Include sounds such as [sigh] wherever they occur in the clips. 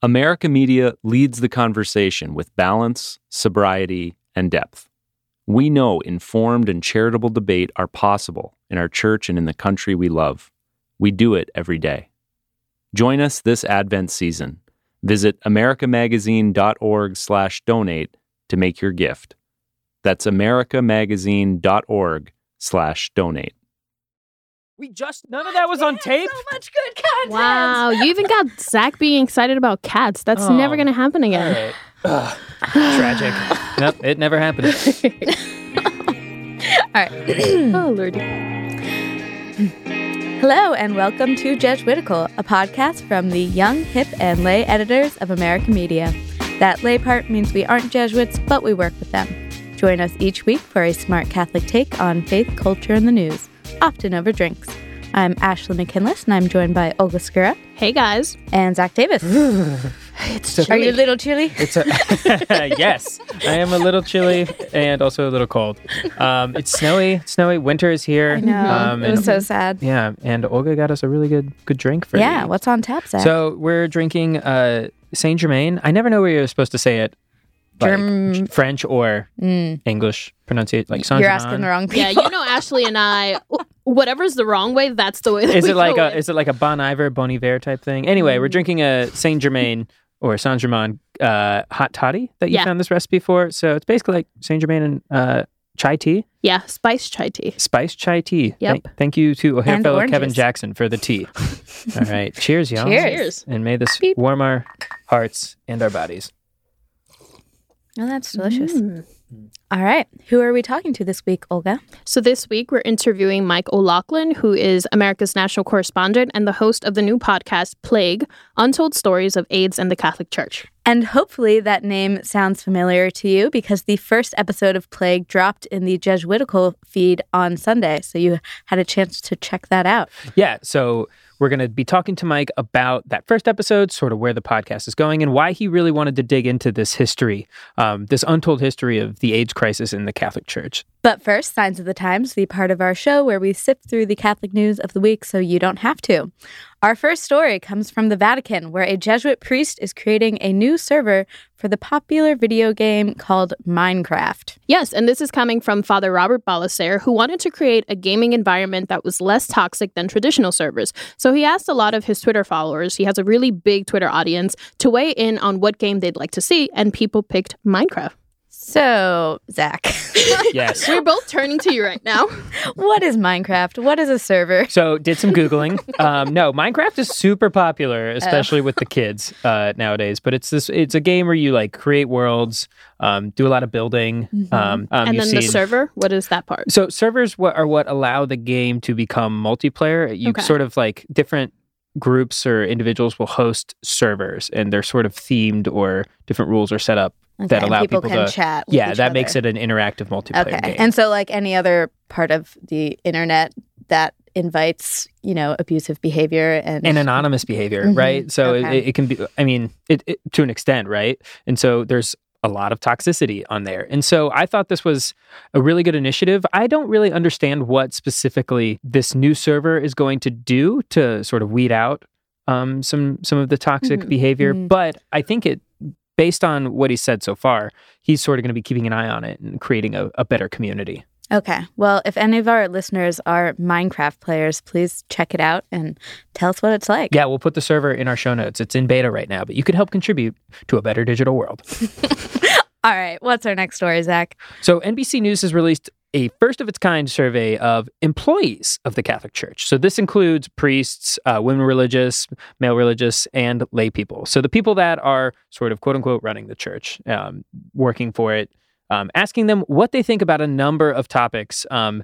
America Media leads the conversation with balance, sobriety, and depth. We know informed and charitable debate are possible in our church and in the country we love. We do it every day. Join us this Advent season. Visit americamagazine.org/donate to make your gift. That's americamagazine.org/donate. We just none of that was on tape. So much good content. Wow, you even got Zach being excited about cats. That's Oh. never going to happen again. All right. Tragic. [sighs] nope, it never happened. [laughs] All right. [clears throat] oh, lordy. Hello and welcome to Jesuitical, a podcast from the young, hip, and lay editors of American Media. That lay part means we aren't Jesuits, but we work with them. Join us each week for a smart Catholic take on faith, culture, and the news, often over drinks. I'm Ashley McKinless, and I'm joined by Olga Segura Hey, guys. and Zach Davis. [sighs] it's so Are you a little chilly? It's a [laughs] [laughs] yes. I am a little chilly and also a little cold. Um, it's snowy. It's snowy. Winter is here. I know. Um, it was and- so sad. yeah, and Olga got us a really good good drink for Yeah, you. what's on tap, Zach? So we're drinking uh, Saint Germain. I never know where you're supposed to say it. Like French or Mm, English pronunciate like Saint you're asking the wrong people. Yeah, you know [laughs] Ashley and I, whatever's the wrong way, that's the way that Is we it like go a with. is it like a Bon Iver Bon Iver type thing? Anyway, we're drinking a Saint Germain or Saint Germain uh, hot toddy that you Yeah. found this recipe for. So it's basically like Saint Germain and uh, chai tea, Yeah, spice chai tea. spiced chai tea. Yep. Thank, thank you to O'Hare And fellow Kevin. Jackson for the tea. [laughs] All right, cheers, y'all. Cheers. Cheers. And may this Beep. warm our hearts and our bodies. Oh, that's delicious. Mm. All right. Who are we talking to this week, Olga? So this week we're interviewing Mike O'Loughlin, who is America's national correspondent and the host of the new podcast Plague: Untold Stories of AIDS and the Catholic Church. And hopefully that name sounds familiar to you because the first episode of Plague dropped in the Jesuitical feed on Sunday. So you had a chance to check that out. Yeah, so we're going to be talking to Mike about that first episode, sort of where the podcast is going, and why he really wanted to dig into this history, um, this untold history of the AIDS crisis in the Catholic Church. But first, Signs of the Times, the part of our show where we sift through the Catholic news of the week so you don't have to. Our first story comes from the Vatican, where a Jesuit priest is creating a new server for the popular video game called Minecraft. Yes, and this is coming from Father Robert Ballecer, who wanted to create a gaming environment that was less toxic than traditional servers. So he asked a lot of his Twitter followers, he has a really big Twitter audience, to weigh in on what game they'd like to see, and people picked Minecraft. So, Zach, [laughs] Yes. We're both turning to you right now. what is Minecraft? What is a server? So did some googling. [laughs] Um, no, Minecraft is super popular, especially with the kids uh, nowadays. But it's this. It's a game where you like create worlds, um, do a lot of building. Mhm. Um, um, and you've then the server, what is that part? So servers what are what allow the game to become multiplayer. You Okay. sort of like different groups or individuals will host servers, and they're sort of themed or different rules are set up. That Okay, and allow people, people can to- chat. Yeah, that makes it an interactive multiplayer okay. game. And so, like any other part of the internet that invites, you know, abusive behavior and, and anonymous behavior, Mhm. right? So Okay. it, it can be, I mean, it, it to an extent, right? And so there's a lot of toxicity on there. And so I thought this was a really good initiative. I don't really understand what specifically this new server is going to do to sort of weed out um, some some of the toxic Mhm. behavior, Mhm. but I think it. Based on what he said so far, he's sort of going to be keeping an eye on it and creating a, a better community. Okay. Well, if any of our listeners are Minecraft players, please check it out and tell us what it's like. Yeah, we'll put the server in our show notes. It's in beta right now, but you could help contribute to a better digital world. [laughs] All right. What's our next story, Zach? So, NBC News has released a first of its kind survey of employees of the Catholic Church. So, this includes priests, uh, women religious, male religious, and lay people. So, the people that are sort of quote unquote running the church, um, working for it, um, asking them what they think about a number of topics um,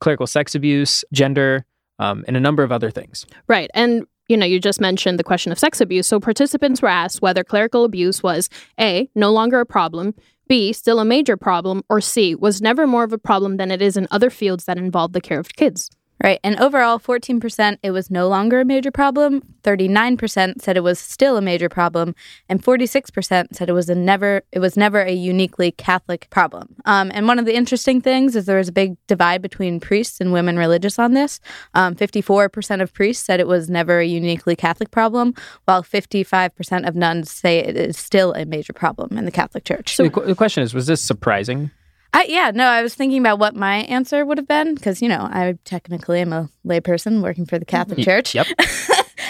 clerical sex abuse, gender, um, and a number of other things. Right. And you know, you just mentioned the question of sex abuse. So participants were asked whether clerical abuse was A, no longer a problem, B, still a major problem, or C, was never more of a problem than it is in other fields that involve the care of kids. Right. And overall, 14% it was no longer a major problem, 39% said it was still a major problem, and 46% said it was a never it was never a uniquely Catholic problem. Um, and one of the interesting things is there was a big divide between priests and women religious on this. Um, 54% of priests said it was never a uniquely Catholic problem, while 55% of nuns say it is still a major problem in the Catholic Church. So the, qu- the question is, was this surprising? I, yeah, no, I was thinking about what my answer would have been because, you know, I technically am a layperson working for the Catholic Church. Yep. [laughs]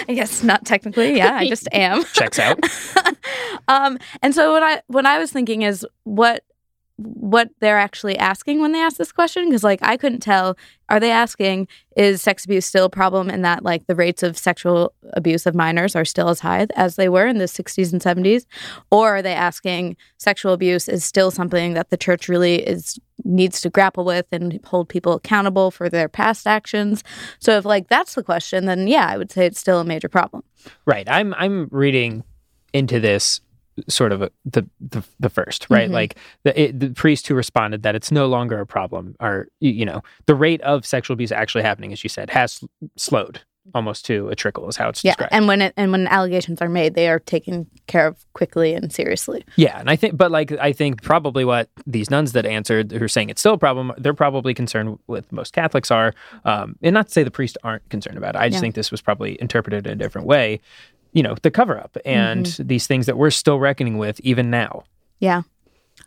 I guess not technically. Yeah, I just [laughs] am. Checks out. [laughs] um, and so what I what I was thinking is what what they're actually asking when they ask this question because like I couldn't tell are they asking is sex abuse still a problem and that like the rates of sexual abuse of minors are still as high as they were in the 60s and 70s or are they asking sexual abuse is still something that the church really is needs to grapple with and hold people accountable for their past actions? So if like that's the question then yeah I would say it's still a major problem. Right. I'm I'm reading into this sort of a, the, the the first right? Mhm. like the it, the priest who responded that it's no longer a problem or you, you know the rate of sexual abuse actually happening as you said has slowed almost to a trickle is how it's yeah described. and when it and when allegations are made they are taken care of quickly and seriously. Yeah and i think but like i think probably what these nuns that answered who are saying it's still a problem they're probably concerned with most catholics are um, and not to say the priests aren't concerned about it. I just Yeah. think this was probably interpreted in a different way you know the cover up and Mm-hmm. these things that we're still reckoning with even now yeah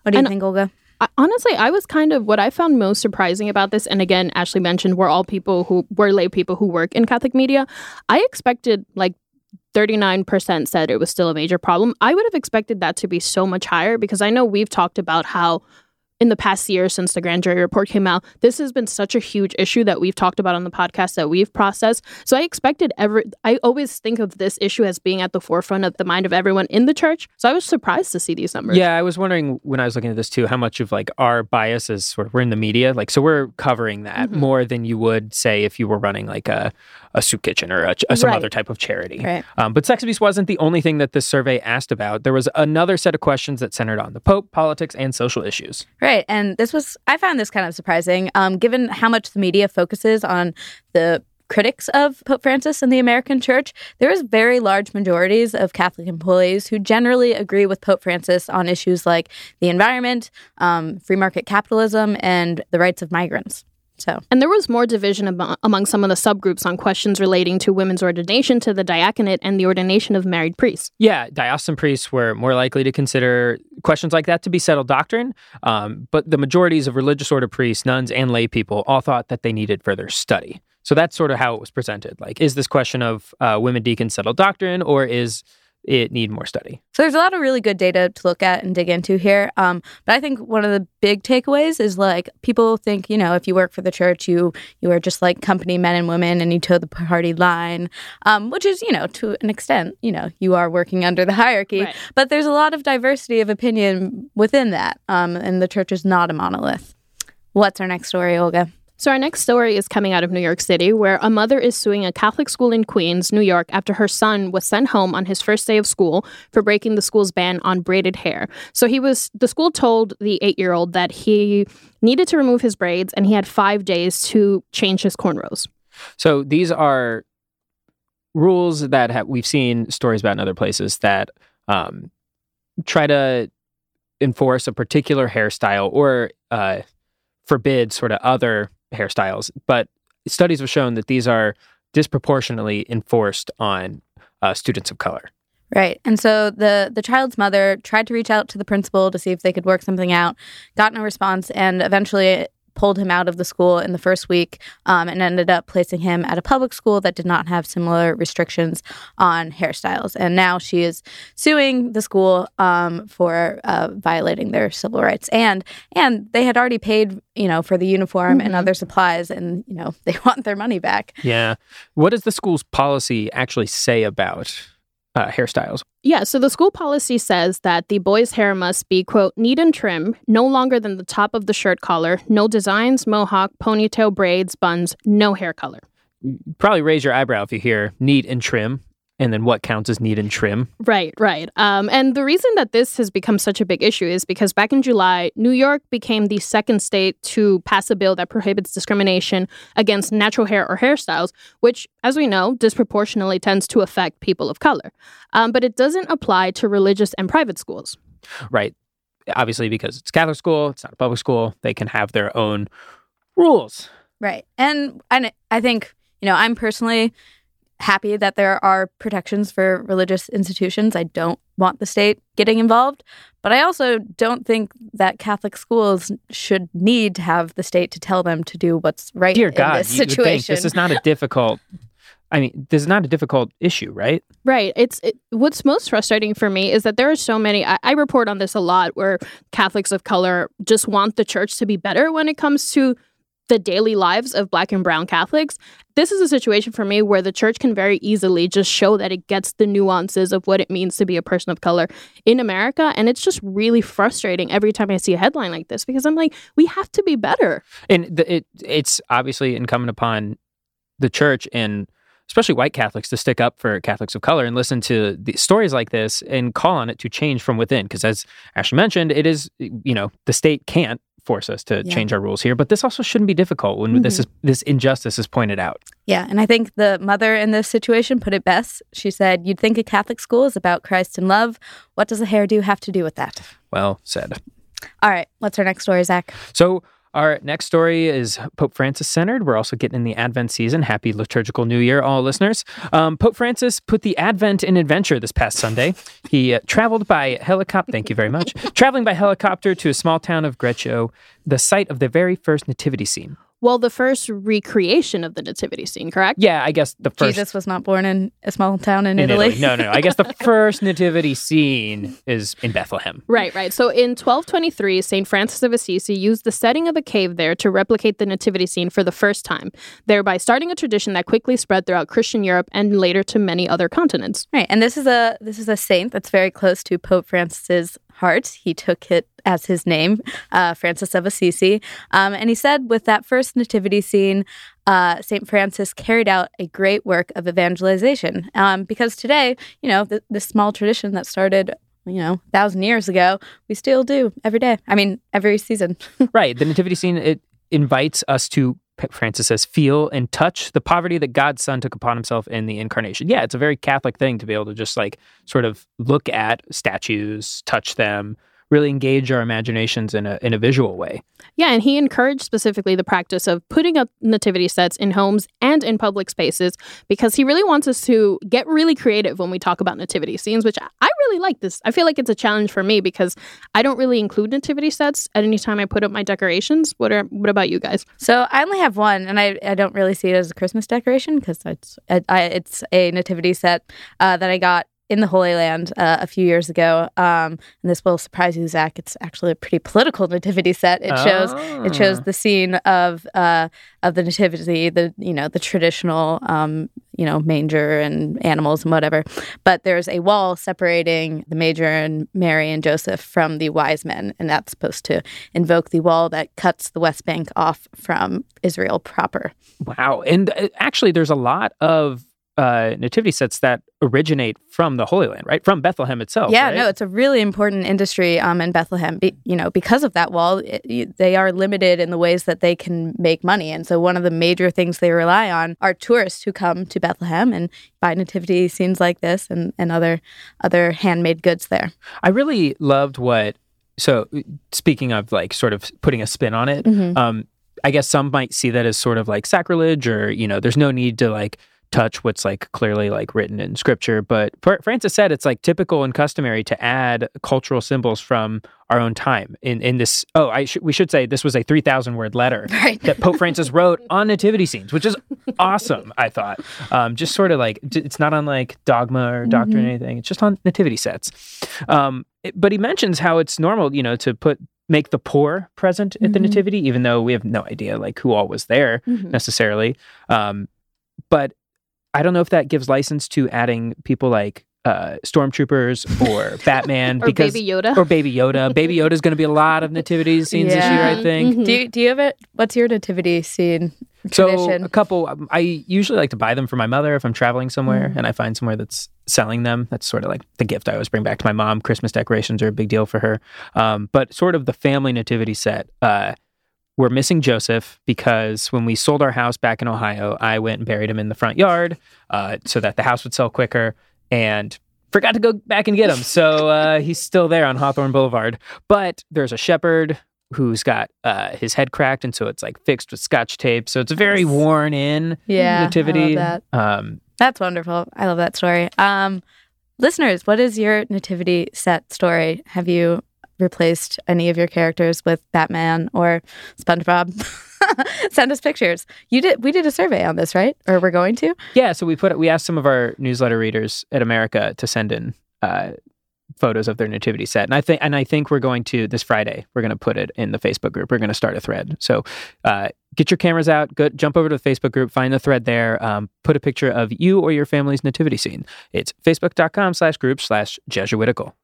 what do you And- think olga I, honestly, I was kind of what I found most surprising about this, and again, Ashley mentioned we're all people who we're lay people who work in Catholic media. I expected like 39% said it was still a major problem. I would have expected that to be so much higher because I know we've talked about how in the past year since the grand jury report came out, this has been such a huge issue that we've talked about on the podcast that we've processed. So I expected every I always think of this issue as being at the forefront of the mind of everyone in the church. So I was surprised to see these numbers. Yeah, I was wondering when I was looking at this too, how much of like our bias is sort of we're in the media, like so we're covering that Mhm. more than you would say if you were running like a a soup kitchen or a, some Right. other type of charity. right Um, but sex abuse wasn't the only thing that this survey asked about. There was another set of questions that centered on the Pope, politics, and social issues. Right. And this was, I found this kind of surprising, um, given how much the media focuses on the critics of Pope Francis and the American church. There is very large majorities of Catholic employees who generally agree with Pope Francis on issues like the environment, um, free market capitalism, and the rights of migrants. So, And there was more division amo- among some of the subgroups on questions relating to women's ordination to the diaconate and the ordination of married priests. Yeah, diocesan priests were more likely to consider questions like that to be settled doctrine, um, but the majorities of religious order priests, nuns, and lay people all thought that they needed further study. So that's sort of how it was presented. Like, is this question of uh, women deacons settled doctrine, or is it need more study? So there's a lot of really good data to look at and dig into here. Um, but I think one of the big takeaways is like people think, you know, if you work for the church, you you are just like company men and women, and you toe the party line, um, which is, you know, to an extent, you know, you are working under the hierarchy. Right. But there's a lot of diversity of opinion within that, um, and the church is not a monolith. What's our next story, Olga? So, our next story is coming out of New York City, where a mother is suing a Catholic school in Queens, New York, after her son was sent home on his first day of school for breaking the school's ban on braided hair. So, he was, the school told the eight year old that he needed to remove his braids and he had five days to change his cornrows. So these are rules that have, we've seen stories about in other places that um, try to enforce a particular hairstyle or uh, forbid sort of other hairstyles. But studies have shown that these are disproportionately enforced on uh, students of color. Right. And so the the child's mother tried to reach out to the principal to see if they could work something out, got no response, and eventually pulled him out of the school in the first week um, and ended up placing him at a public school that did not have similar restrictions on hairstyles. And now she is suing the school um, for uh, violating their civil rights. And and they had already paid, you know, for the uniform and Mhm. other supplies, and you know [laughs] they want their money back. Yeah. What does the school's policy actually say about uh, hairstyles? Yeah, so the school policy says that the boy's hair must be, quote, neat and trim, no longer than the top of the shirt collar, no designs, mohawk, ponytail, braids, buns, no hair color. Probably raise your eyebrow if you hear neat and trim. And then what counts as need and trim. Right, right. Um, and the reason that this has become such a big issue is because back in July, New York became the second state to pass a bill that prohibits discrimination against natural hair or hairstyles, which, as we know, disproportionately tends to affect people of color. Um, but it doesn't apply to religious and private schools. Right. Obviously, because it's Catholic school, it's not a public school, they can have their own rules. Right. And I, I think, you know, I'm personally happy that there are protections for religious institutions. I don't want the state getting involved, but I also don't think that Catholic schools should need to have the state to tell them to do what's right Dear in God, this you would think situation. this is not a [laughs] difficult. I mean, this is not a difficult issue, right? Right. It's it, what's most frustrating for me is that there are so many. I, I report on this a lot, where Catholics of color just want the church to be better when it comes to the daily lives of Black and Brown Catholics. This is a situation for me where the church can very easily just show that it gets the nuances of what it means to be a person of color in America, and it's just really frustrating every time I see a headline like this because I'm like, we have to be better. And the, it it's obviously incumbent upon the church and especially white Catholics to stick up for Catholics of color and listen to the stories like this and call on it to change from within. Because as Ashley mentioned, it is you know the state can't force us to Yeah. change our rules here, but this also shouldn't be difficult when this mm-hmm. is this injustice is pointed out. Yeah, and I think the mother in this situation put it best. She said, You'd think a Catholic school is about Christ and love. What does a hairdo have to do with that? Well said. All right, what's our next story, Zach? So our next story is Pope Francis centered. We're also getting in the Advent season. Happy liturgical New Year, all listeners. Um, Pope Francis put the Advent in adventure this past Sunday. He uh, traveled by helicopter. Thank you very much. [laughs] Traveling by helicopter to a small town of Greccio, the site of the very first nativity scene. Well, the first recreation of the nativity scene, correct? Yeah, I guess the first Jesus was not born in a small town in, in Italy. Italy. No, no, no. I guess the [laughs] first nativity scene is in Bethlehem. Right, right. So in 1223, St. Francis of Assisi used the setting of a cave there to replicate the nativity scene for the first time, thereby starting a tradition that quickly spread throughout Christian Europe and later to many other continents. Right, and this is a this is a saint that's very close to Pope Francis's heart. He took it as his name, uh, Francis of Assisi, um, and he said with that first nativity scene, uh, Saint Francis carried out a great work of evangelization. Um, because today, you know, th- this small tradition that started. You know, thousand years ago, we still do every day. I mean, every season. [laughs] right. The nativity scene it invites us to Francis says feel and touch the poverty that God's Son took upon himself in the incarnation. Yeah, it's a very Catholic thing to be able to just like sort of look at statues, touch them, really engage our imaginations in a in a visual way. Yeah, and he encouraged specifically the practice of putting up nativity sets in homes and in public spaces because he really wants us to get really creative when we talk about nativity scenes, which I- I really like this. I feel like it's a challenge for me because I don't really include nativity sets at any time I put up my decorations. What are what about you guys? So I only have one, and I, I don't really see it as a Christmas decoration because it's I, I, it's a nativity set uh, that I got in the Holy Land uh, a few years ago. Um, and this will surprise you, Zach. It's actually a pretty political [laughs] nativity set. It shows it shows Ah. the scene of uh, of the nativity, the you know the traditional um, you know manger and animals and whatever. But there's a wall separating the manger and Mary and Joseph from the wise men, and that's supposed to invoke the wall that cuts the West Bank off from Israel proper. Wow. And uh, actually there's a lot of uh, nativity sets that originate from the Holy Land, right? From Bethlehem itself. yeah, right? no, it's a really important industry um, in Bethlehem. Be, you know, because of that wall, it, they are limited in the ways that they can make money, and so one of the major things they rely on are tourists who come to Bethlehem and buy nativity scenes like this and, and other other handmade goods there. I really loved what. So, speaking of like sort of putting a spin on it, Mhm. um, I guess some might see that as sort of like sacrilege, or you know, there's no need to like touch what's like clearly like written in scripture. But Fr- Francis said it's like typical and customary to add cultural symbols from our own time in in this. Oh, I should we should say this was a three thousand word letter [laughs] Right. that Pope Francis wrote on nativity scenes, which is awesome. I thought, um, just sort of like it's not on like dogma or doctrine or anything. It's just on nativity sets. Um, it- but he mentions how it's normal, you know, to put make the poor present at the Mhm. nativity, even though we have no idea like who all was there necessarily. Um, but I don't know if that gives license to adding people like uh, stormtroopers or [laughs] Batman Or because Baby Yoda. or Baby Yoda. [laughs] Baby Yoda is going to be a lot of nativity scenes this year, I Yeah. think. Mhm. Do you, do you have it? What's your nativity scene So tradition? a couple. um, I usually like to buy them for my mother if I'm traveling somewhere Mm. and I find somewhere that's selling them. That's sort of like the gift I always bring back to my mom. Christmas decorations are a big deal for her. Um, but sort of the family nativity set. Uh, we're missing Joseph because when we sold our house back in Ohio, I went and buried him in the front yard uh, so that the house would sell quicker and forgot to go back and get him. So uh, he's still there on Hawthorne Boulevard. But there's a shepherd who's got uh, his head cracked, and so it's like fixed with scotch tape. So it's a very worn in yeah, nativity. I love that. Um, That's wonderful. I love that story. Um, listeners, what is your nativity set story? Have you replaced any of your characters with Batman or SpongeBob? [laughs] Send us pictures. You did. We did a survey on this, right? Or we're going to? yeah, so we put we asked some of our newsletter readers at America to send in uh, photos of their nativity set, and I think and I think we're going to this Friday. We're going to put it in the Facebook group. We're going to start a thread. So uh, get your cameras out. Go, jump over to the Facebook group. Find the thread there. Um, put a picture of you or your family's nativity scene. It's facebook.com/slash group slash Jesuitical.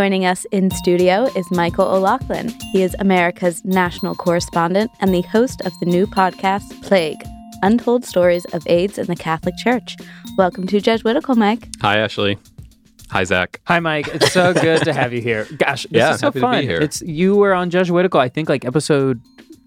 Joining us in studio is Michael O'Loughlin. He is America's national correspondent and the host of the new podcast, Plague Untold Stories of AIDS in the Catholic Church. Welcome to Jesuitical, Mike. Hi, Ashley. Hi, Zach. Hi, Mike. It's so good to have you here. Gosh, this Yeah, is so happy to be fun. here. It's you were on Jesuitical. I think like episode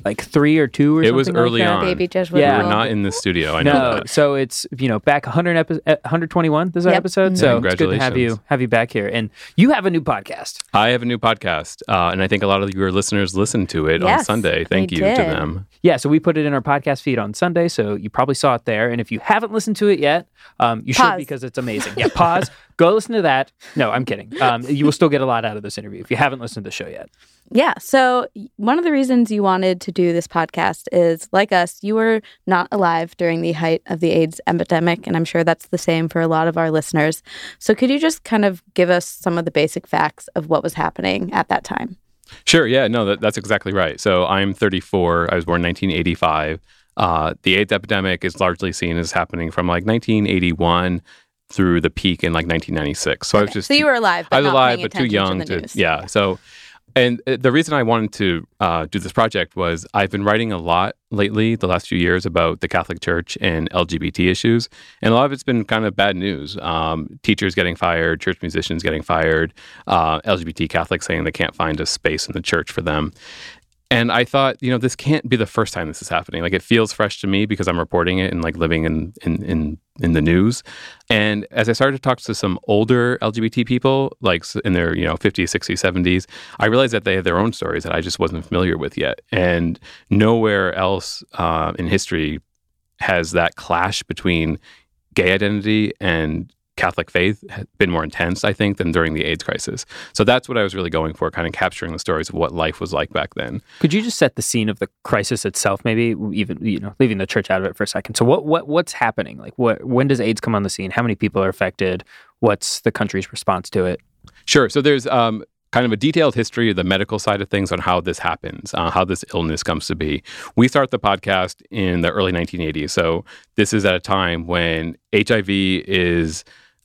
like three or two or It something. was like early that. on. Baby Jesuitical. Yeah. We were not in the studio. I know No, that. so it's you know back 100 epi- uh, 121. This is our Yep. episode. So it's good to have you have you back here. And you have a new podcast. I have a new podcast, uh, and I think a lot of your listeners listen to it on Sunday. Thank they you to them. Yeah, so we put it in our podcast feed on Sunday, so you probably saw it there. And if you haven't listened to it yet, um, you should because it's amazing. Yeah, pause, [laughs] go listen to that. No, I'm kidding. Um, you will still get a lot out of this interview if you haven't listened to the show yet. Yeah. So, one of the reasons you wanted to do this podcast is like us, you were not alive during the height of the AIDS epidemic. And I'm sure that's the same for a lot of our listeners. So, could you just kind of give us some of the basic facts of what was happening at that time? Sure. Yeah. No, that, that's exactly right. So I'm 34. I was born in 1985. Uh, the AIDS epidemic is largely seen as happening from like 1981 through the peak in like 1996. So I was just so, you were alive, but I was alive, but too young to, news. yeah. So, and uh, the reason I wanted to uh, do this project was I've been writing a lot lately, the last few years, about the Catholic Church and LGBT issues, and a lot of it's been kind of bad news. Um, teachers getting fired, church musicians getting fired, uh, LGBT Catholics saying they can't find a space in the church for them. And I thought, you know, this can't be the first time this is happening. Like it feels fresh to me because I'm reporting it and like living in in in, in the news. And as I started to talk to some older LGBT people, like in their, you know, 50s, 60s, 70s, I realized that they had their own stories that I just wasn't familiar with yet. And nowhere else uh, in history has that clash between gay identity and Catholic faith had been more intense, I think, than during the AIDS crisis. So that's what I was really going for, kind of capturing the stories of what life was like back then. Could you just set the scene of the crisis itself, maybe even you know leaving the church out of it for a second? So what what what's happening? Like what when does AIDS come on the scene? How many people are affected? What's the country's response to it? Sure. So there's um, kind of a detailed history of the medical side of things on how this happens, uh, how this illness comes to be. We start the podcast in the early 1980s. So this is at a time when HIV is.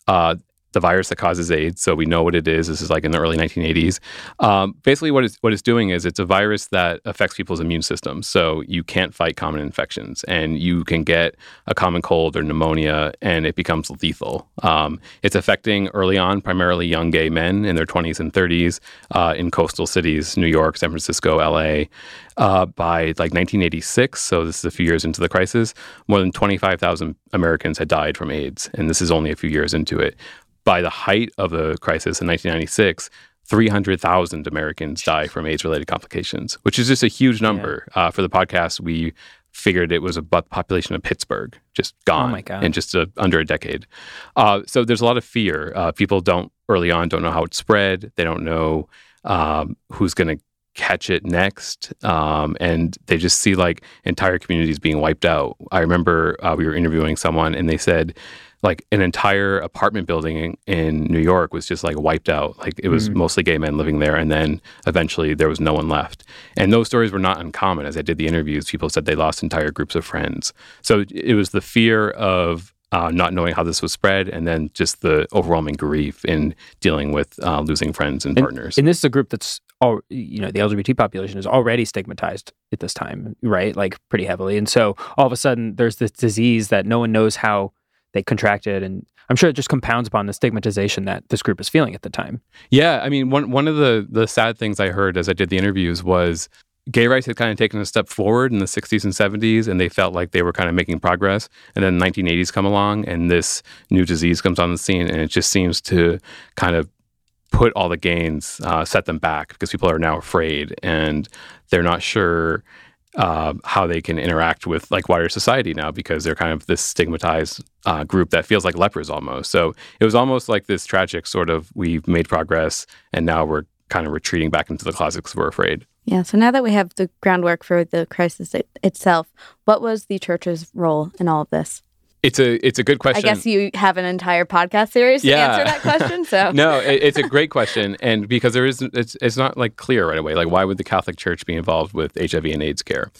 Uh, the virus that causes AIDS, so we know what it is. This is like in the early 1980s. Um, basically, what it's what it's doing is it's a virus that affects people's immune systems. So you can't fight common infections, and you can get a common cold or pneumonia, and it becomes lethal. Um, it's affecting early on primarily young gay men in their 20s and 30s uh, in coastal cities, New York, San Francisco, LA. Uh, by like 1986, so this is a few years into the crisis, more than 25,000 Americans had died from AIDS, and this is only a few years into it. By the height of the crisis in 1996, 300,000 Americans die from AIDS related complications, which is just a huge number. Uh, for the podcast, we figured it was about the population of Pittsburgh, just gone my God. in just a, under a decade. Uh, so there's a lot of fear. Uh, people don't early on don't know how it spread. They don't know um, who's going to catch it next, um, and they just see like entire communities being wiped out. I remember uh, we were interviewing someone, and they said like an entire apartment building in, in New York was just like wiped out. Like it was mm. mostly gay men living there, and then eventually there was no one left. And those stories were not uncommon. As I did the interviews, people said they lost entire groups of friends. So it was the fear of uh, not knowing how this was spread, and then just the overwhelming grief in dealing with uh, losing friends and, and, partners. And this is a group that's all you know the LGBT population is already stigmatized at this time, right? Like pretty heavily, and so all of a sudden there's this disease that no one knows how they contracted, and I'm sure it just compounds upon the stigmatization that this group is feeling at the time. Yeah, I mean, one one of the the sad things I heard as I did the interviews was gay rights had kind of taken a step forward in the 60s and 70s and they felt like they were kind of making progress and then 1980s come along and this new disease comes on the scene and it just seems to kind of put all the gains uh, set them back because people are now afraid and they're not sure uh, how they can interact with like wider society now because they're kind of this stigmatized uh, group that feels like lepers almost so it was almost like this tragic sort of we've made progress and now we're kind of retreating back into the closet because we're afraid yeah. So now that we have the groundwork for the crisis it, itself, what was the church's role in all of this? It's a it's a good question. I guess you have an entire podcast series to yeah. answer that [laughs] question. So no, it, it's a great question, and because there is it's it's not like clear right away. Like, why would the Catholic Church be involved with HIV and AIDS care?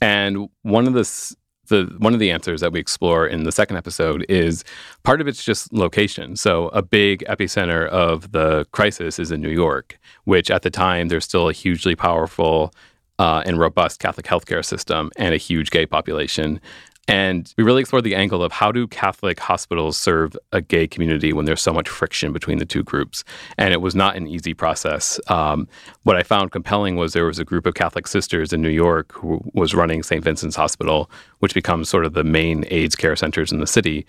And one of the the one of the answers that we explore in the second episode is part of it's just location. So a big epicenter of the crisis is in New York, which at the time there's still a hugely powerful uh, and robust Catholic healthcare system and a huge gay population. And we really explored the angle of how do Catholic hospitals serve a gay community when there's so much friction between the two groups. And it was not an easy process. Um, what I found compelling was there was a group of Catholic sisters in New York who was running St. Vincent's Hospital, which becomes sort of the main AIDS care centers in the city.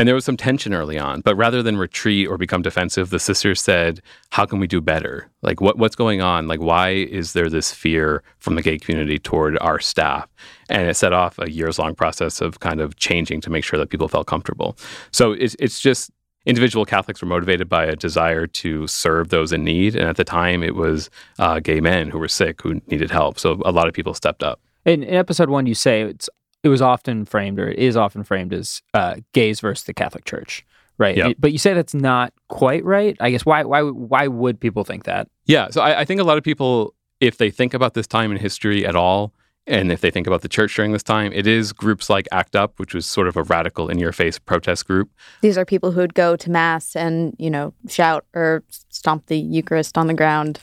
And there was some tension early on, but rather than retreat or become defensive, the sisters said, How can we do better? Like, what, what's going on? Like, why is there this fear from the gay community toward our staff? And it set off a years long process of kind of changing to make sure that people felt comfortable. So it's, it's just individual Catholics were motivated by a desire to serve those in need. And at the time, it was uh, gay men who were sick who needed help. So a lot of people stepped up. In, in episode one, you say it's it was often framed or it is often framed as uh, gays versus the Catholic Church, right? Yep. But you say that's not quite right. I guess why why why would people think that? Yeah, so I, I think a lot of people, if they think about this time in history at all, and if they think about the church during this time, it is groups like ACT UP, which was sort of a radical in your face protest group. These are people who would go to mass and, you know, shout or stomp the Eucharist on the ground.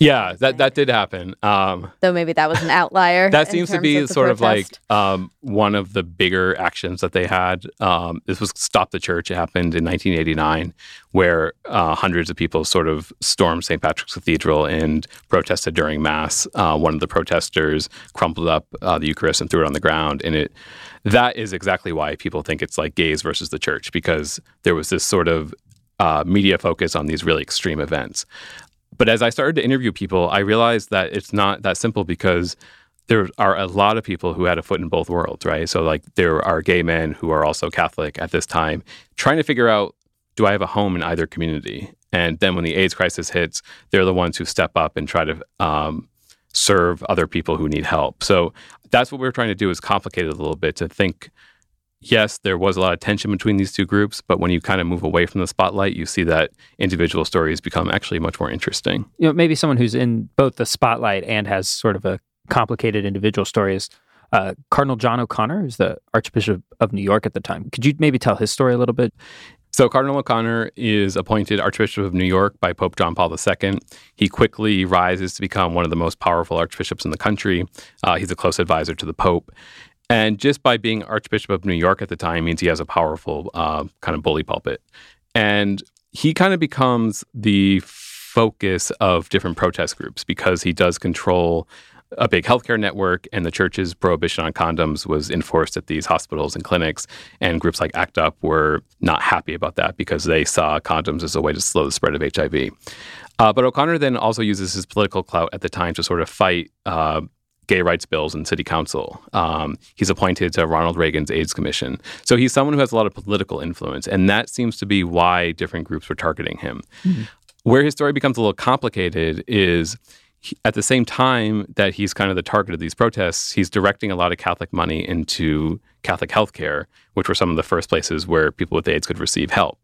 Yeah, that that did happen. Um, Though maybe that was an outlier. that seems to be sort of like um, one of the bigger actions that they had. Um, this was Stop the Church. It happened in 1989, where uh, hundreds of people sort of stormed St. Patrick's Cathedral and protested during Mass. Uh, one of the protesters crumpled up uh, the Eucharist and threw it on the ground, and it. That is exactly why people think it's like gays versus the church because there was this sort of uh, media focus on these really extreme events. But as I started to interview people, I realized that it's not that simple because there are a lot of people who had a foot in both worlds, right? So, like, there are gay men who are also Catholic at this time, trying to figure out do I have a home in either community? And then when the AIDS crisis hits, they're the ones who step up and try to um, serve other people who need help. So that's what we're trying to do is complicate it a little bit to think yes, there was a lot of tension between these two groups, but when you kind of move away from the spotlight, you see that individual stories become actually much more interesting. You know, maybe someone who's in both the spotlight and has sort of a complicated individual story is uh, Cardinal John O'Connor, who's the Archbishop of New York at the time. Could you maybe tell his story a little bit? So, Cardinal O'Connor is appointed Archbishop of New York by Pope John Paul II. He quickly rises to become one of the most powerful archbishops in the country. Uh, he's a close advisor to the Pope. And just by being Archbishop of New York at the time means he has a powerful uh, kind of bully pulpit. And he kind of becomes the focus of different protest groups because he does control a big healthcare network, and the church's prohibition on condoms was enforced at these hospitals and clinics. And groups like ACT UP were not happy about that because they saw condoms as a way to slow the spread of HIV. Uh, but O'Connor then also uses his political clout at the time to sort of fight uh, gay rights bills in city council. Um, he's appointed to Ronald Reagan's AIDS Commission. So he's someone who has a lot of political influence, and that seems to be why different groups were targeting him. Mm-hmm. Where his story becomes a little complicated is he- at the same time that he's kind of the target of these protests, he's directing a lot of Catholic money into Catholic healthcare, which were some of the first places where people with AIDS could receive help.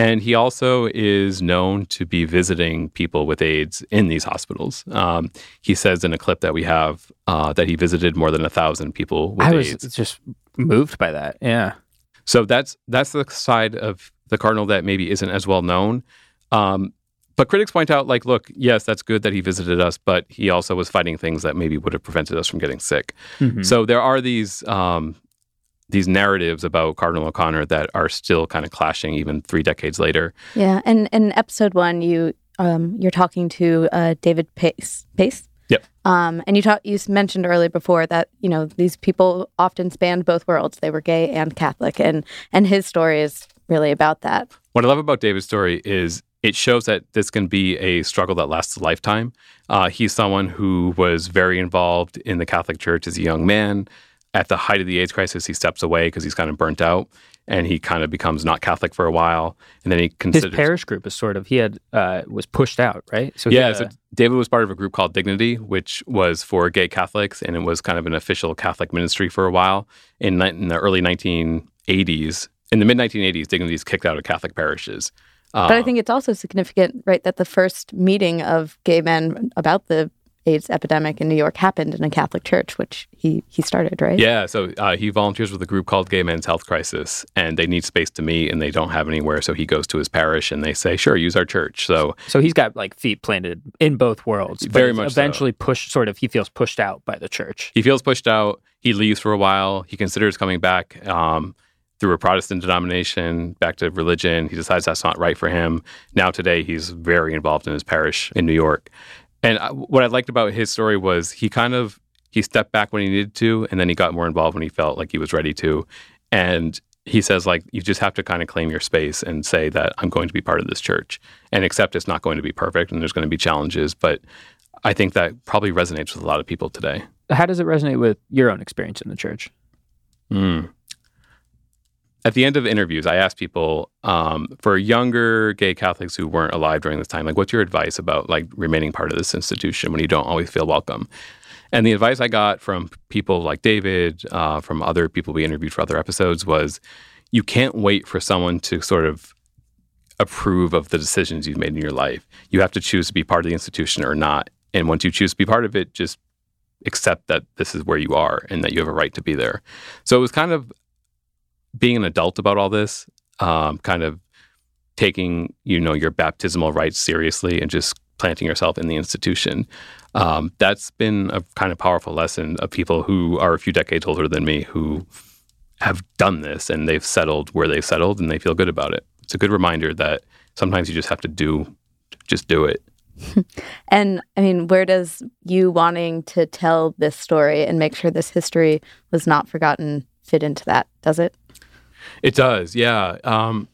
And he also is known to be visiting people with AIDS in these hospitals. Um, he says in a clip that we have uh, that he visited more than a thousand people with I was AIDS. just moved by that. Yeah. So that's that's the side of the cardinal that maybe isn't as well known. Um, but critics point out, like, look, yes, that's good that he visited us, but he also was fighting things that maybe would have prevented us from getting sick. Mhm. So there are these um, these narratives about Cardinal O'Connor that are still kind of clashing even three decades later. Yeah, and in episode one, you um, you're talking to uh, David Pace. Pace. Yep. Um, and you talk, you mentioned earlier before that you know these people often spanned both worlds. They were gay and Catholic, and and his story is really about that. What I love about David's story is it shows that this can be a struggle that lasts a lifetime. Uh, he's someone who was very involved in the Catholic Church as a young man. At the height of the AIDS crisis, he steps away because he's kind of burnt out, and he kind of becomes not Catholic for a while, and then he His considers. parish group is sort of he had uh, was pushed out, right? So he yeah, had so David was part of a group called Dignity, which was for gay Catholics, and it was kind of an official Catholic ministry for a while. In, in the early 1980s, in the mid 1980s, Dignity's kicked out of Catholic parishes. But I Uh, think it's also significant, right, that the first meeting of gay men about the AIDS epidemic in New York happened in a Catholic church, which he he started, right? Yeah, so uh, he volunteers with a group called Gay Men's Health Crisis, and they need space to meet, and they don't have anywhere. So he goes to his parish, and they say, "Sure, use our church." So so he's got like feet planted in both worlds. but Very he's much so. Eventually, pushed sort of he feels pushed out by the church. he feels pushed out. He leaves for a while. He considers coming back um, through a Protestant denomination, back to religion. He decides that's not right for him. Now today, he's very involved in his parish in New York. And I, what I liked about his story was he kind of he stepped back when he needed to, and then he got more involved when he felt like he was ready to. And he says like you just have to kind of claim your space and say that I'm going to be part of this church and accept it's not going to be perfect and there's going to be challenges, but I think that probably resonates with a lot of people today. How does it resonate with your own experience in the church? Mm. At the end of interviews, I asked people um, for younger gay Catholics who weren't alive during this time, like, what's your advice about like remaining part of this institution when you don't always feel welcome? And the advice I got from people like David, uh, from other people we interviewed for other episodes, was you can't wait for someone to sort of approve of the decisions you've made in your life. You have to choose to be part of the institution or not. And once you choose to be part of it, just accept that this is where you are and that you have a right to be there. So it was kind of being an adult about all this, um, kind of taking you know your baptismal rights seriously and just planting yourself in the institution. Um, that's been a kind of powerful lesson of people who are a few decades older than me who have done this and they've settled where they've settled and they feel good about it. It's a good reminder that sometimes you just have to do, just do it. [laughs] And I mean, where does you wanting to tell this story and make sure this history was not forgotten fit into that? Does it? It does, yeah. Um,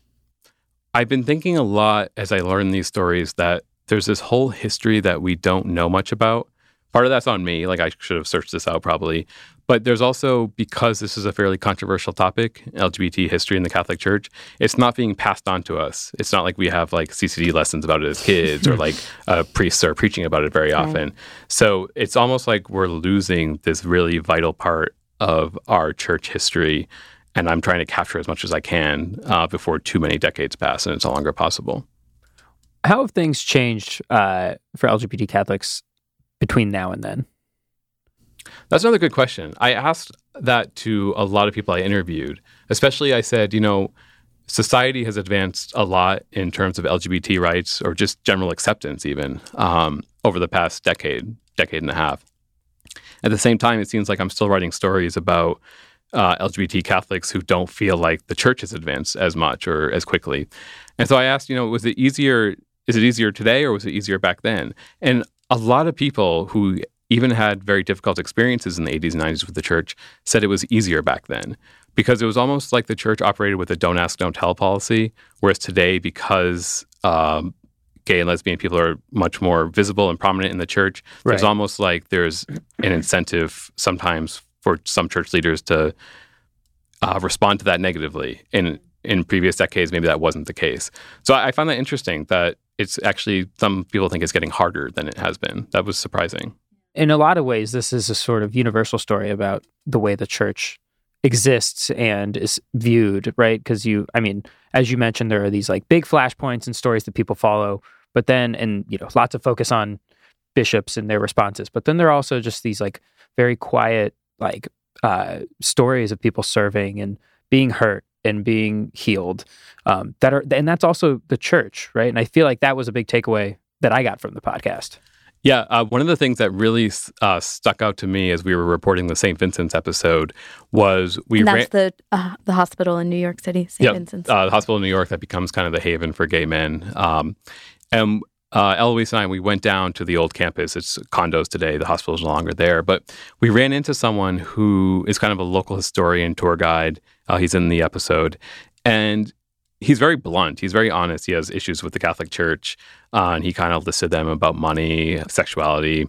I've been thinking a lot as I learn these stories that there's this whole history that we don't know much about. Part of that's on me, like I should have searched this out probably. But there's also, because this is a fairly controversial topic, LGBT history in the Catholic Church, it's not being passed on to us. It's not like we have like CCD lessons about it as kids or [laughs] like uh, priests are preaching about it very Right. often. So it's almost like we're losing this really vital part of our church history and I'm trying to capture as much as I can uh, before too many decades pass, and it's no longer possible. How have things changed uh, for LGBT Catholics between now and then? That's another good question. I asked that to a lot of people I interviewed. Especially, I said, you know, society has advanced a lot in terms of LGBT rights or just general acceptance, even um, over the past decade, decade and a half. At the same time, it seems like I'm still writing stories about uh, LGBT Catholics who don't feel like the church has advanced as much or as quickly. And so I asked, you know, was it easier? Is it easier today or was it easier back then? And a lot of people who even had very difficult experiences in the 80s and 90s with the church said it was easier back then because it was almost like the church operated with a don't ask, don't tell policy. Whereas today, because um, gay and lesbian people are much more visible and prominent in the church, there's almost like there's an incentive sometimes for some church leaders to uh, respond to that negatively. In in previous decades, maybe that wasn't the case. So I, I find that interesting that it's actually some people think it's getting harder than it has been. That was surprising. In a lot of ways, this is a sort of universal story about the way the church exists and is viewed, right? Because you, I mean, as you mentioned, there are these like big flashpoints and stories that people follow, but then, and you know, lots of focus on bishops and their responses, but then there are also just these like very quiet, like uh, stories of people serving and being hurt and being healed um, that are and that's also the church right and i feel like that was a big takeaway that i got from the podcast yeah, uh, one of the things that really uh, stuck out to me as we were reporting the St. Vincent's episode was we And ran that's the uh, the hospital in New York City, St. Yep. Vincent's. uh, the hospital in New York that becomes kind of the haven for gay men. Um, and uh, Eloise and I, we went down to the old campus. It's condos today. The hospital is no longer there. But we ran into someone who is kind of a local historian, tour guide. Uh, he's in the episode. And he's very blunt. He's very honest. He has issues with the Catholic Church. Uh, and he kind of listed them about money, sexuality.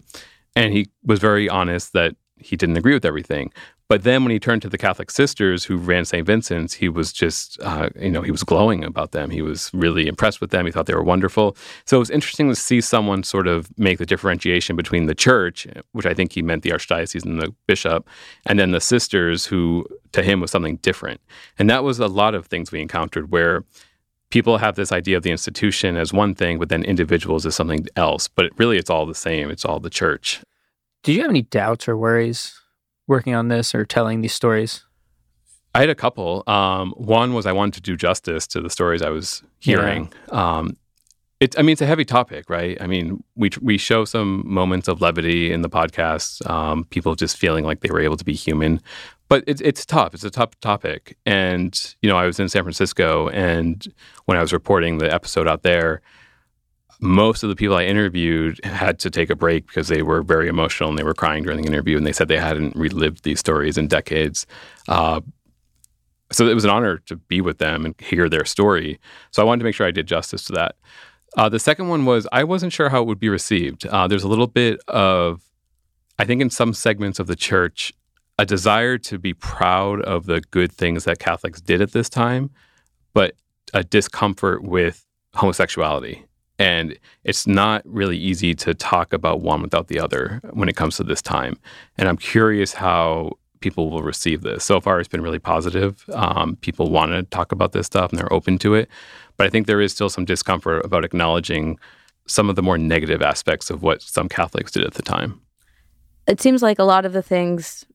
And he was very honest that he didn't agree with everything. But then when he turned to the Catholic sisters who ran St. Vincent's, he was just, uh, you know, he was glowing about them. He was really impressed with them. He thought they were wonderful. So it was interesting to see someone sort of make the differentiation between the church, which I think he meant the archdiocese and the bishop, and then the sisters, who to him was something different. And that was a lot of things we encountered where people have this idea of the institution as one thing, but then individuals as something else. But really, it's all the same. It's all the church. did you have any doubts or worries working on this or telling these stories I had a couple. Um, one was I wanted to do justice to the stories I was hearing. Um, it, I mean, it's a heavy topic, right? I mean, we we show some moments of levity in the podcast. Um, people just feeling like they were able to be human, but it's it's tough. It's a tough topic. And you know, I was in San Francisco, and when I was reporting the episode out there, most of the people I interviewed had to take a break because they were very emotional and they were crying during the interview, and they said they hadn't relived these stories in decades. Uh, so it was an honor to be with them and hear their story. So I wanted to make sure I did justice to that. Uh, the second one was I wasn't sure how it would be received. Uh, there's a little bit of, I think, in some segments of the church, a desire to be proud of the good things that Catholics did at this time, but a discomfort with homosexuality. And it's not really easy to talk about one without the other when it comes to this time. And I'm curious how people will receive this. So far, it's been really positive. Um, people want to talk about this stuff and they're open to it. But I think there is still some discomfort about acknowledging some of the more negative aspects of what some Catholics did at the time. it seems like a lot of the things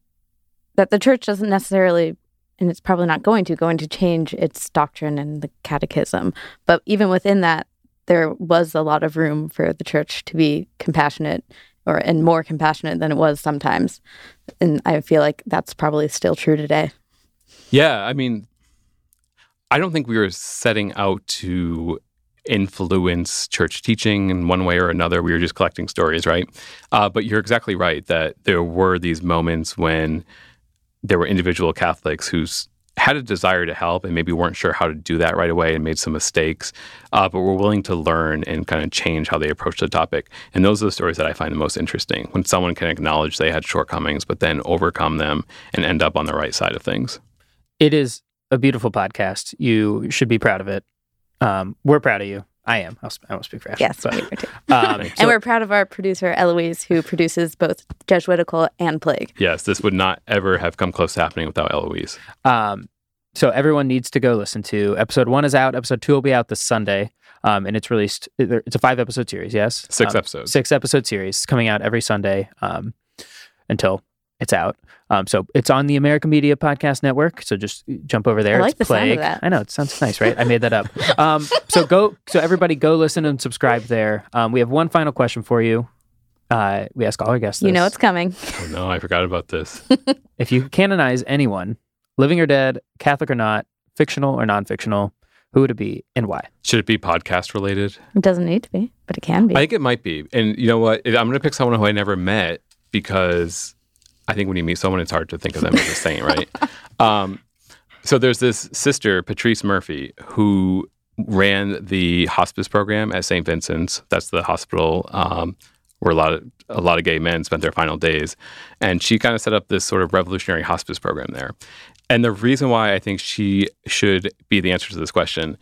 that the church doesn't necessarily and it's probably not going to going to change its doctrine and the catechism but even within that there was a lot of room for the church to be compassionate or and more compassionate than it was sometimes and i feel like that's probably still true today Yeah, I mean, I don't think we were setting out to influence church teaching in one way or another. We were just collecting stories, right? Uh, but you're exactly right that there were these moments when there were individual Catholics who s- had a desire to help and maybe weren't sure how to do that right away and made some mistakes, uh, but were willing to learn and kind of change how they approach the topic. And those are the stories that I find the most interesting when someone can acknowledge they had shortcomings, but then overcome them and end up on the right side of things. it is a beautiful podcast you should be proud of it um, we're proud of you i am I'll, I won't speak for Ashley, yes but, we were too. um, [laughs] and so- we're proud of our producer eloise who produces both jesuitical and plague Yes, this would not ever have come close to happening without Eloise. Um, so everyone needs to go listen to episode one is out. Episode two will be out this Sunday, um, and it's released. It's a five episode series. Yes, Six Um, episodes. Six episode series coming out every Sunday um, until it's out. Um, so it's on the American Media Podcast Network. So just jump over there. I like it's the sound of that. I know it sounds nice, right? I made that up. Um, so go. So everybody go listen and subscribe there. Um, we have one final question for you. Uh, we ask all our guests. you know this. it's coming Oh no, I forgot about this. [laughs] If you canonize anyone, living or dead, Catholic or not, fictional or non-fictional, who would it be and why? Should it be podcast related? it doesn't need to be but it can be I think it might be. And you know what? I'm going to pick someone who I never met because I think when you meet someone, it's hard to think of them as a saint, right? [laughs] Um, so there's this sister, Patrice Murphy, who ran the hospice program at St. Vincent's. That's the hospital um, where a lot of a lot of gay men spent their final days, and she kind of set up this sort of revolutionary hospice program there. And the reason why I think she should be the answer to this question,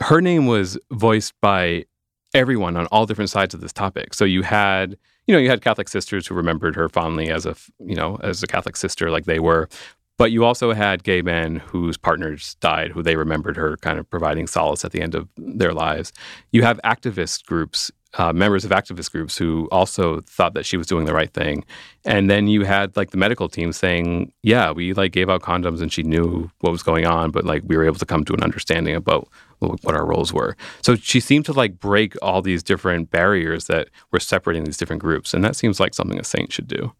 her name was voiced by everyone on all different sides of this topic. So you had, you know, you had Catholic sisters who remembered her fondly as a, you know, as a Catholic sister like they were. But you also had gay men whose partners died, who they remembered her kind of providing solace at the end of their lives. You have activist groups, uh, members of activist groups who also thought that she was doing the right thing. And then you had like the medical team saying, yeah, we like gave out condoms and she knew what was going on, but like we were able to come to an understanding about what our roles were. So she seemed to like break all these different barriers that were separating these different groups. And that seems like something a saint should do.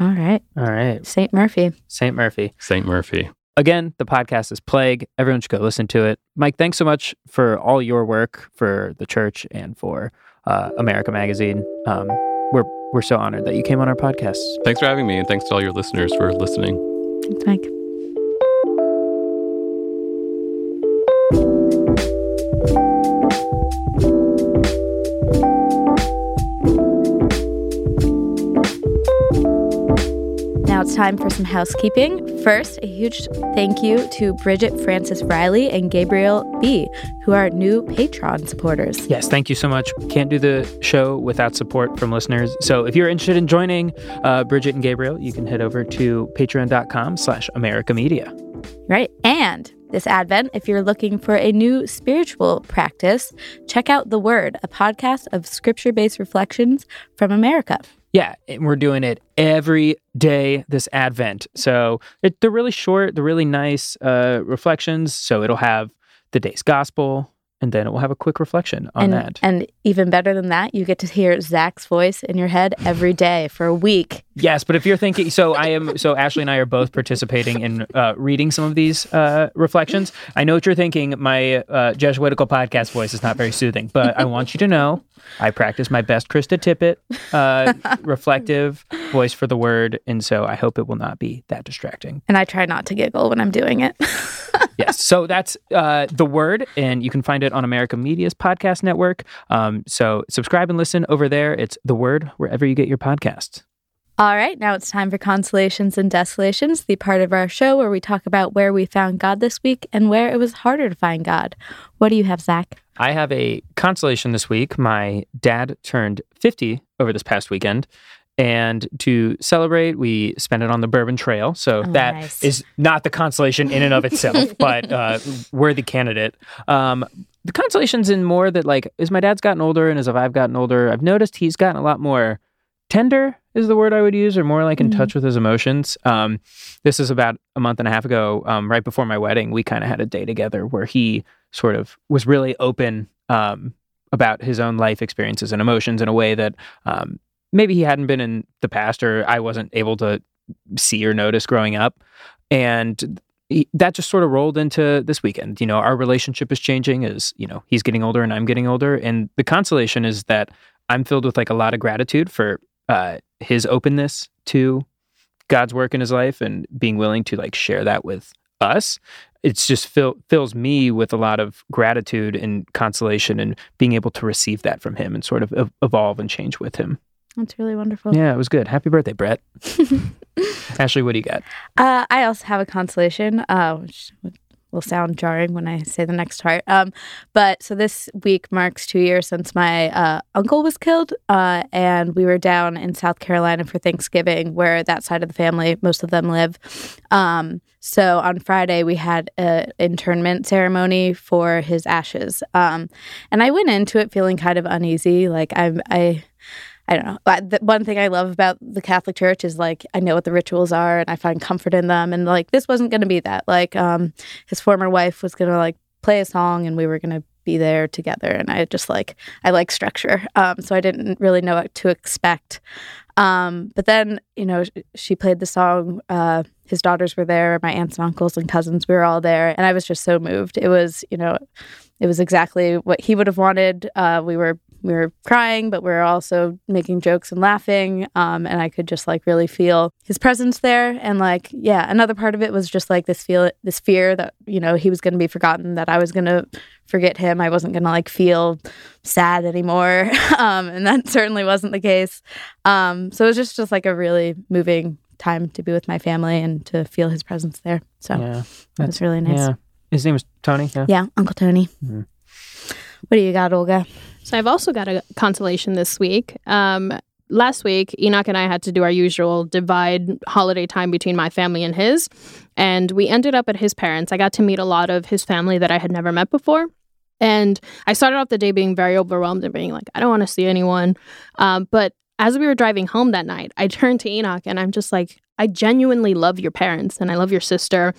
All right. All right. St. Murphy. St. Murphy. St. Murphy. Again, the podcast is Plague. Everyone should go listen to it. Mike, thanks so much for all your work for the church and for uh, America Magazine. Um, we're we're so honored that you came on our podcast. Thanks for having me, and thanks to all your listeners for listening. Thanks, Mike. It's time for some housekeeping. First, a huge thank you to Bridget Francis Riley and Gabriel B., who are new Patreon supporters. Yes, thank you so much. Can't do the show without support from listeners. So if you're interested in joining uh, Bridget and Gabriel, you can head over to patreon.com slash America Media. Right. And this Advent, if you're looking for a new spiritual practice, check out The Word, a podcast of scripture based reflections from America. Yeah, and we're doing it every day this Advent. So it, they're really short, they're really nice uh, reflections. So it'll have the day's gospel, and then it will have a quick reflection on and, that. And even better than that, you get to hear Zach's voice in your head every [laughs] day for a week. Yes, but if you're thinking, so I am, so Ashley and I are both participating in uh, reading some of these uh, reflections. I know what you're thinking. My uh, Jesuitical podcast voice is not very soothing, but I want you to know I practice my best Krista Tippett uh, [laughs] reflective voice for the word, and so I hope it will not be that distracting. And I try not to giggle when I'm doing it. [laughs] yes, so that's uh, the word, and you can find it on America Media's podcast network. Um, so subscribe and listen over there. It's the word wherever you get your podcasts. All right, now it's time for Consolations and Desolations, the part of our show where we talk about where we found God this week and where it was harder to find God. What do you have, Zach? I have a consolation this week. My dad turned 50 over this past weekend. And to celebrate, we spent it on the Bourbon Trail. So Oh, that nice. is not the consolation in and of itself, [laughs] but uh, worthy candidate. Um, the consolation's in more that, like, as my dad's gotten older and as I've gotten older, I've noticed he's gotten a lot more tender, is the word I would use, or more like in Mhm. touch with his emotions. Um, this is about a month and a half ago, um, right before my wedding. We kind of had a day together where he sort of was really open um, about his own life experiences and emotions in a way that um, maybe he hadn't been in the past or I wasn't able to see or notice growing up. And that just sort of rolled into this weekend. You know, our relationship is changing as, you know, he's getting older and I'm getting older. And the consolation is that I'm filled with like a lot of gratitude for uh, his openness to God's work in his life and being willing to like share that with us. It's just fill, fills me with a lot of gratitude and consolation and being able to receive that from him and sort of evolve and change with him. That's really wonderful. Yeah, it was good. Happy birthday, Brett. [laughs] Ashley, what do you got? Uh, I also have a consolation, uh, which will sound jarring when I say the next part. Um, but so this week marks two years since my uh, uncle was killed, uh, and we were down in South Carolina for Thanksgiving, where that side of the family, most of them live. Um, so on Friday we had an internment ceremony for his ashes, um, and I went into it feeling kind of uneasy, like I'm I. I don't know. The one thing I love about the Catholic Church is like I know what the rituals are and I find comfort in them. And like this wasn't going to be that. Like um, his former wife was going to like play a song and we were going to be there together. And I just like I like structure, um, so I didn't really know what to expect. Um, but then you know she played the song. Uh, his daughters were there, my aunts and uncles and cousins. We were all there, and I was just so moved. It was you know, it was exactly what he would have wanted. Uh, we were we were crying, but we were also making jokes and laughing. Um, and I could just like really feel his presence there. And like, yeah, another part of it was just like this feel, this fear that you know he was going to be forgotten, that I was going to forget him. I wasn't going to like feel sad anymore. [laughs] um, and that certainly wasn't the case. Um, so it was just just like a really moving time to be with my family and to feel his presence there. So yeah. that was really nice. Yeah. His name was Tony. Yeah. Yeah, Uncle Tony. Mhm. What do you got, Olga? So I've also got a consolation this week. Um, last week, Enoch and I had to do our usual divide holiday time between my family and his. And we ended up at his parents. I got to meet a lot of his family that I had never met before. And I started off the day being very overwhelmed and being like, I don't want to see anyone. Um, but as we were driving home that night, I [laughs] turned to Enoch and I'm just like, I genuinely love your parents and I love your sister.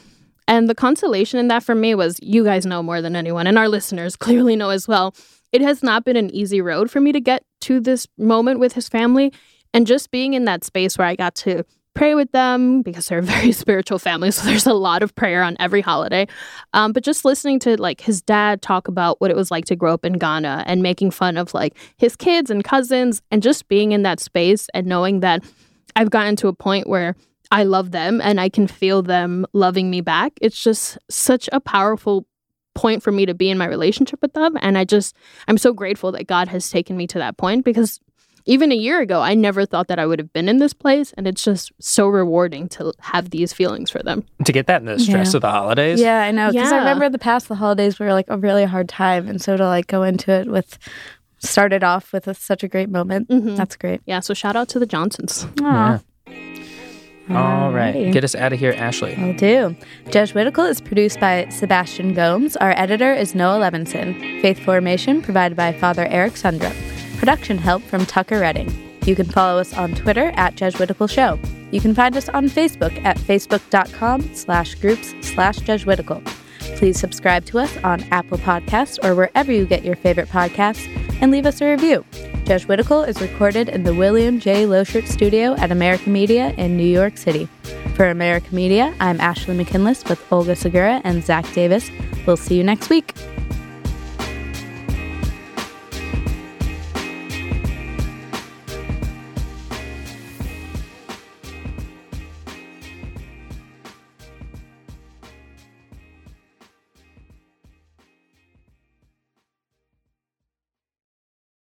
And the consolation in that for me was you guys know more than anyone, and our listeners [laughs] clearly know as well. It has not been an easy road for me to get to this moment with his family. And just being in that space where I got to pray with them because they're a very [laughs] spiritual family. So there's a lot of prayer on every holiday. Um, but just listening to like his dad talk about what it was like to grow up in Ghana and making fun of like his kids and cousins and just being in that space and knowing that I've gotten to a point where I love them and I can feel them loving me back. It's just such a powerful point for me to be in my relationship with them. And I just, I'm so grateful that God has taken me to that point because even a year ago, I never thought that I would have been in this place. And it's just so rewarding to have these feelings for them. To get that in the stress Yeah. of the holidays. Yeah, I know. Because I Yeah. remember the past the holidays were like a really hard time, and so to like go into it with started off with a, such a great moment. Mhm. That's great. Yeah. So shout out to the Johnsons. Yeah. All right. Get us out of here, Ashley. I'll do. Jesuitical is produced by Sebastian Gomes. Our editor is Noah Levinson. Faith formation provided by Father Eric Sundrup. Production help from Tucker Redding. You can follow us on Twitter at Jesuitical Show. You can find us on Facebook at facebook.com slash groups slash Jesuitical. Please subscribe to us on Apple Podcasts or wherever you get your favorite podcasts and leave us a review. Jesuitical is recorded in the William J. Loschert Studio at America Media in New York City. For America Media, I'm Ashley McKinless with Olga Segura and Zach Davis. We'll see you next week.